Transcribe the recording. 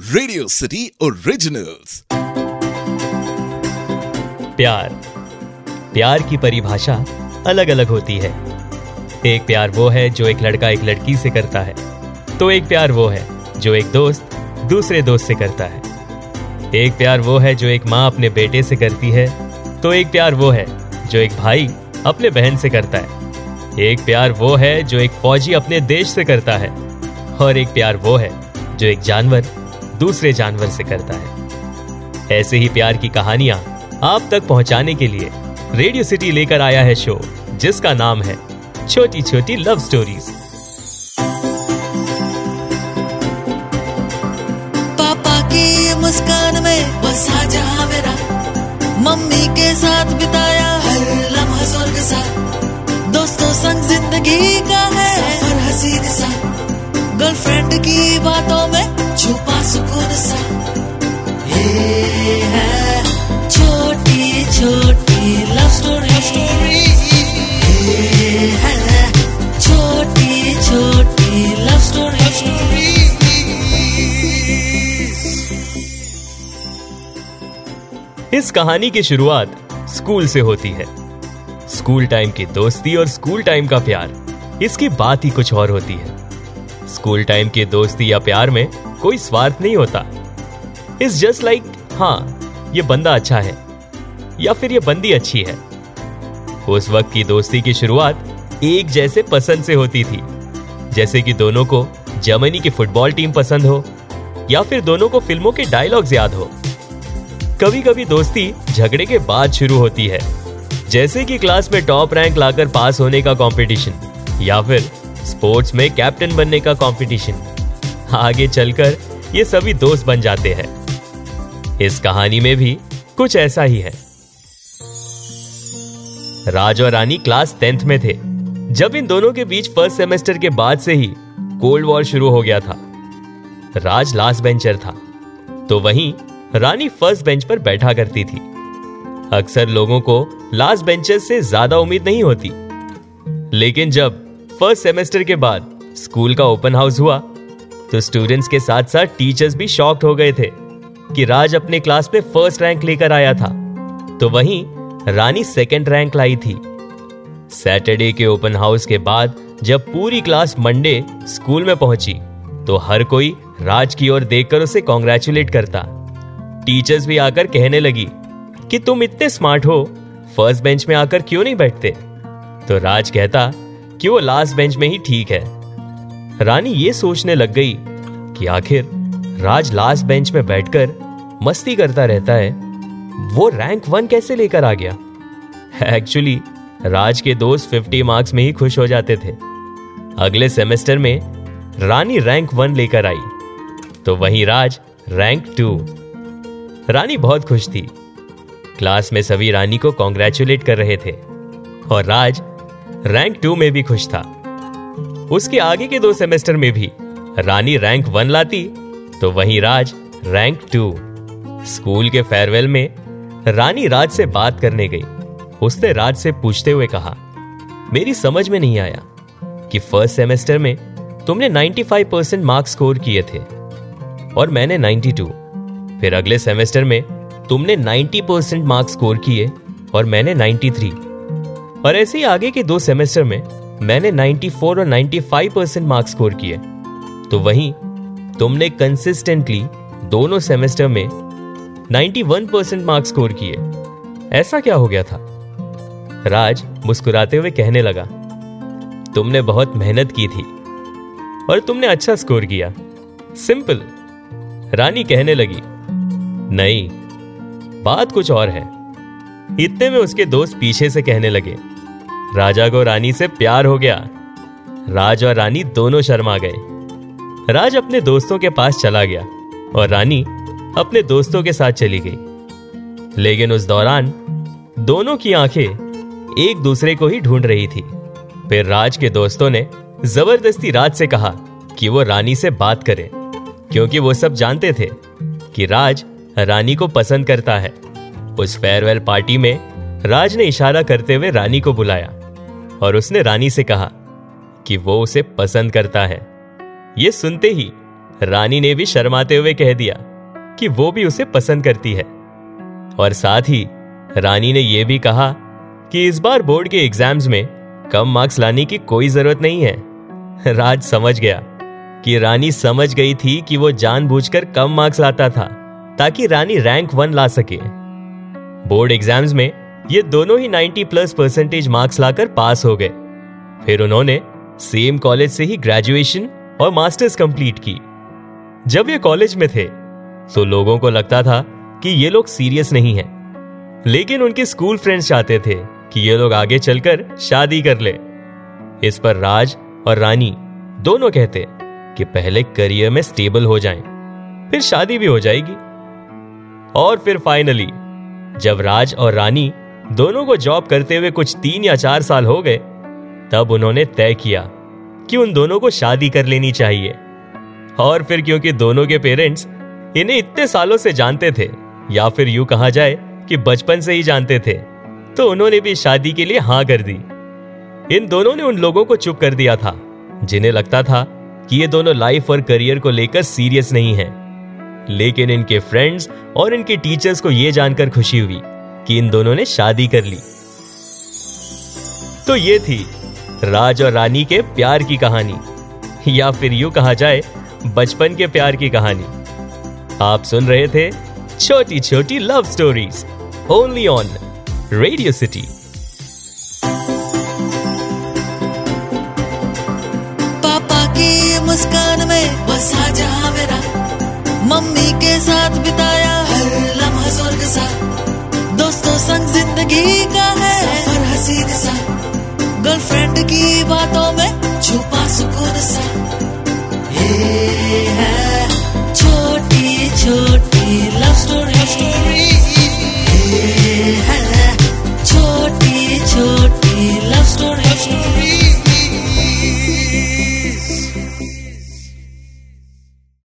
Radio city originals प्यार। प्यार की परिभाषा अलग अलग होती है। एक प्यार वो है जो एक लड़का एक लड़की से करता है। तो एक प्यार वो है जो एक दोस्त दूसरे दोस्त से करता है। एक प्यार वो है जो एक माँ अपने बेटे से करती है। तो एक प्यार वो है जो एक भाई अपने बहन से करता है। एक प्यार वो है जो एक फौजी अपने देश से करता है। और एक प्यार वो है जो एक जानवर दूसरे जानवर से करता है। ऐसे ही प्यार की कहानियाँ आप तक पहुँचाने के लिए रेडियो सिटी लेकर आया है शो, जिसका नाम है छोटी छोटी लव स्टोरीज। पापा की मुस्कान में बसा जहाँ मेरा, मम्मी के साथ बिताया हर लम्हा स्वर्ग सा। इस कहानी की शुरुआत स्कूल से होती है। स्कूल टाइम की दोस्ती और स्कूल टाइम का प्यार, इसकी बात ही कुछ और होती है। स्कूल टाइम की दोस्ती या प्यार में कोई स्वार्थ नहीं होता। इस जस्ट लाइक हाँ ये बंदा अच्छा है, या फिर ये बंदी अच्छी है। उस वक्त की दोस्ती की शुरुआत एक जैसे पसंद से होती थी। जैसे कि दोनों को जर्मनी की फुटबॉल टीम पसंद हो, या फिर दोनों को फ़िल्मों के डायलॉग्स याद हो। कभी कभी दोस्ती झगड़े के बाद शुरू होती है। जैसे कि क्लास में टॉप रैंक लाकर पास होने का कंपटीशन या फिर स्पोर्ट्स में कैप्टन बनने का कंपटीशन आगे चलकर ये सभी दोस्त बन जाते हैं। इस कहानी में भी कुछ ऐसा ही है। राज और रानी क्लास टेंथ में थे, जब इन दोनों के बीच फ़र्स्ट सेमेस्टर के बाद से ही कोल्ड वॉर शुरू हो गया था। राज लास्ट बेंचर था तो वहीं रानी फ़र्स्ट बेंच पर बैठा करती थी। अक्सर लोगों को लास्ट बेंचेस से ज़्यादा उम्मीद नहीं होती। लेकिन जब फ़र्स्ट सेमेस्टर के बाद स्कूल का ओपन हाउस हुआ तो स्टूडेंट्स के साथ साथ टीचर्स भी शॉक्ड हो गए थे कि राज अपने क्लास में फ़र्स्ट रैंक लेकर आया था। तो वहीं रानी सेकंड रैंक लाई थी। सैटरडे के ओपन हाउस के बाद जब पूरी क्लास मंडे स्कूल में पहुँची तो हर कोई राज की ओर देखकर उसे कॉन्ग्रेचुलेट करता। टीचर्स भी आकर कहने लगी कि तुम इतने स्मार्ट हो, फ़र्स्ट बेंच में आकर क्यों नहीं बैठते? तो राज कहता कि वो लास्ट बेंच में ही ठीक है। रानी ये सोचने लग गई कि आखिर राज लास्ट बेंच में बैठकर मस्ती करता रहता है। वो रैंक वन कैसे लेकर आ गया? एक्चुअली, राज के दोस्त 50 मार्क्स में ही खुश हो जाते थे। अगले सेमेस्टर में रानी रैंक वन लेकर आई। तो वहीं राज रैंक टू। रानी बहुत खुश थी। क्लास में सभी रानी को कॉन्ग्रेचुलेट कर रहे थे। और राज रैंक टू में भी खुश था। उसके आगे के दो सेमेस्टर में भी रानी रैंक वन लाती तो वहीं राज रैंक टू स्कूल के फेयरवेल में रानी राज से बात करने गई। उसने राज से पूछते हुए कहा, मेरी समझ में नहीं आया कि फ़र्स्ट सेमेस्टर में तुमने 95 परसेंट मार्क्स स्कोर किए थे और मैंने 92 फिर अगले सेमेस्टर में तुमने 90 परसेंट मार्क्स स्कोर किए और मैंने 93 और ऐसे ही आगे के दो सेमेस्टर में मैंने 94 और 95 परसेंट मार्क्स स्कोर किए। तो वहीं तुमने कंसिस्टेंटली दोनों सेमेस्टर में 91 परसेंट मार्क्स स्कोर किए। ऐसा क्या हो गया था? राज मुस्कुराते हुए कहने लगा, तुमने बहुत मेहनत की थी और तुमने अच्छा स्कोर किया। सिंपल। रानी कहने लगी नहीं, बात कुछ और है। इतने में उसके दोस्त पीछे से कहने लगे, राजा को रानी से प्यार हो गया। राज और रानी दोनों शर्मा गए। राज अपने दोस्तों के पास चला गया और रानी अपने दोस्तों के साथ चली गई। लेकिन उस दौरान दोनों की आँखें एक दूसरे को ही ढूंढ रही थी। फिर राज के दोस्तों ने ज़बरदस्ती राज से कहा कि वो रानी से बात करे, क्योंकि वो सब जानते थे कि राज रानी को पसंद करता है। उस फेयरवेल पार्टी में राज ने इशारा करते हुए रानी को बुलाया और उसने रानी से कहा कि वो उसे पसंद करता है। ये सुनते ही रानी ने भी शर्माते हुए कह दिया कि वो भी उसे पसंद करती है। और साथ ही रानी ने यह भी कहा कि इस बार बोर्ड के एग्ज़ाम्स में कम मार्क्स लाने की कोई ज़रूरत नहीं है। राज समझ गया कि रानी समझ गई थी कि वो जानबूझकर कम मार्क्स लाता था। ताकि रानी रैंक वन ला सके। बोर्ड एग्ज़ाम्स में ये दोनों ही 90 प्लस परसेंटेज मार्क्स लाकर पास हो गए। फिर उन्होंने सेम कॉलेज से ही ग्रेजुएशन और मास्टर्स कंप्लीट की। जब ये कॉलेज में थे तो लोगों को लगता था कि ये लोग सीरियस नहीं हैं। लेकिन उनके स्कूल फ्रेंड्स चाहते थे कि ये लोग आगे चलकर शादी कर ले। इस पर राज और रानी दोनों कहते कि पहले करियर में स्टेबल हो जाएँ, फिर शादी भी हो जाएगी। और फिर फाइनली जब राज और रानी दोनों को जॉब करते हुए कुछ तीन या चार साल हो गए, तब उन्होंने तय किया कि उन दोनों को शादी कर लेनी चाहिए। और फिर क्योंकि दोनों के पेरेंट्स इन्हें इतने सालों से जानते थे, या फिर यूँ कहा जाए कि बचपन से ही जानते थे तो उन्होंने भी शादी के लिए हाँ कर दी। इन दोनों ने उन लोगों को चुप कर दिया था, जिन्हें लगता था कि ये दोनों लाइफ और करियर को लेकर सीरियस नहीं है। लेकिन इनके फ्रेंड्स और इनके टीचर्स को यह जानकर खुशी हुई कि इन दोनों ने शादी कर ली। तो ये थी राज और रानी के प्यार की कहानी, या फिर यूँ कहा जाए, बचपन के प्यार की कहानी। आप सुन रहे थे छोटी छोटी love stories only on radio city पापा की मुस्कान में बसा जहाँ मेरा मम्मी के साथ बिताया हर लम्हा स्वर्ग सा। दोस्तों, संग ज़िंदगी का है सफ़र हसीन सा। गर्लफ्रेंड की बातों में छुपा सुकून सा। ये है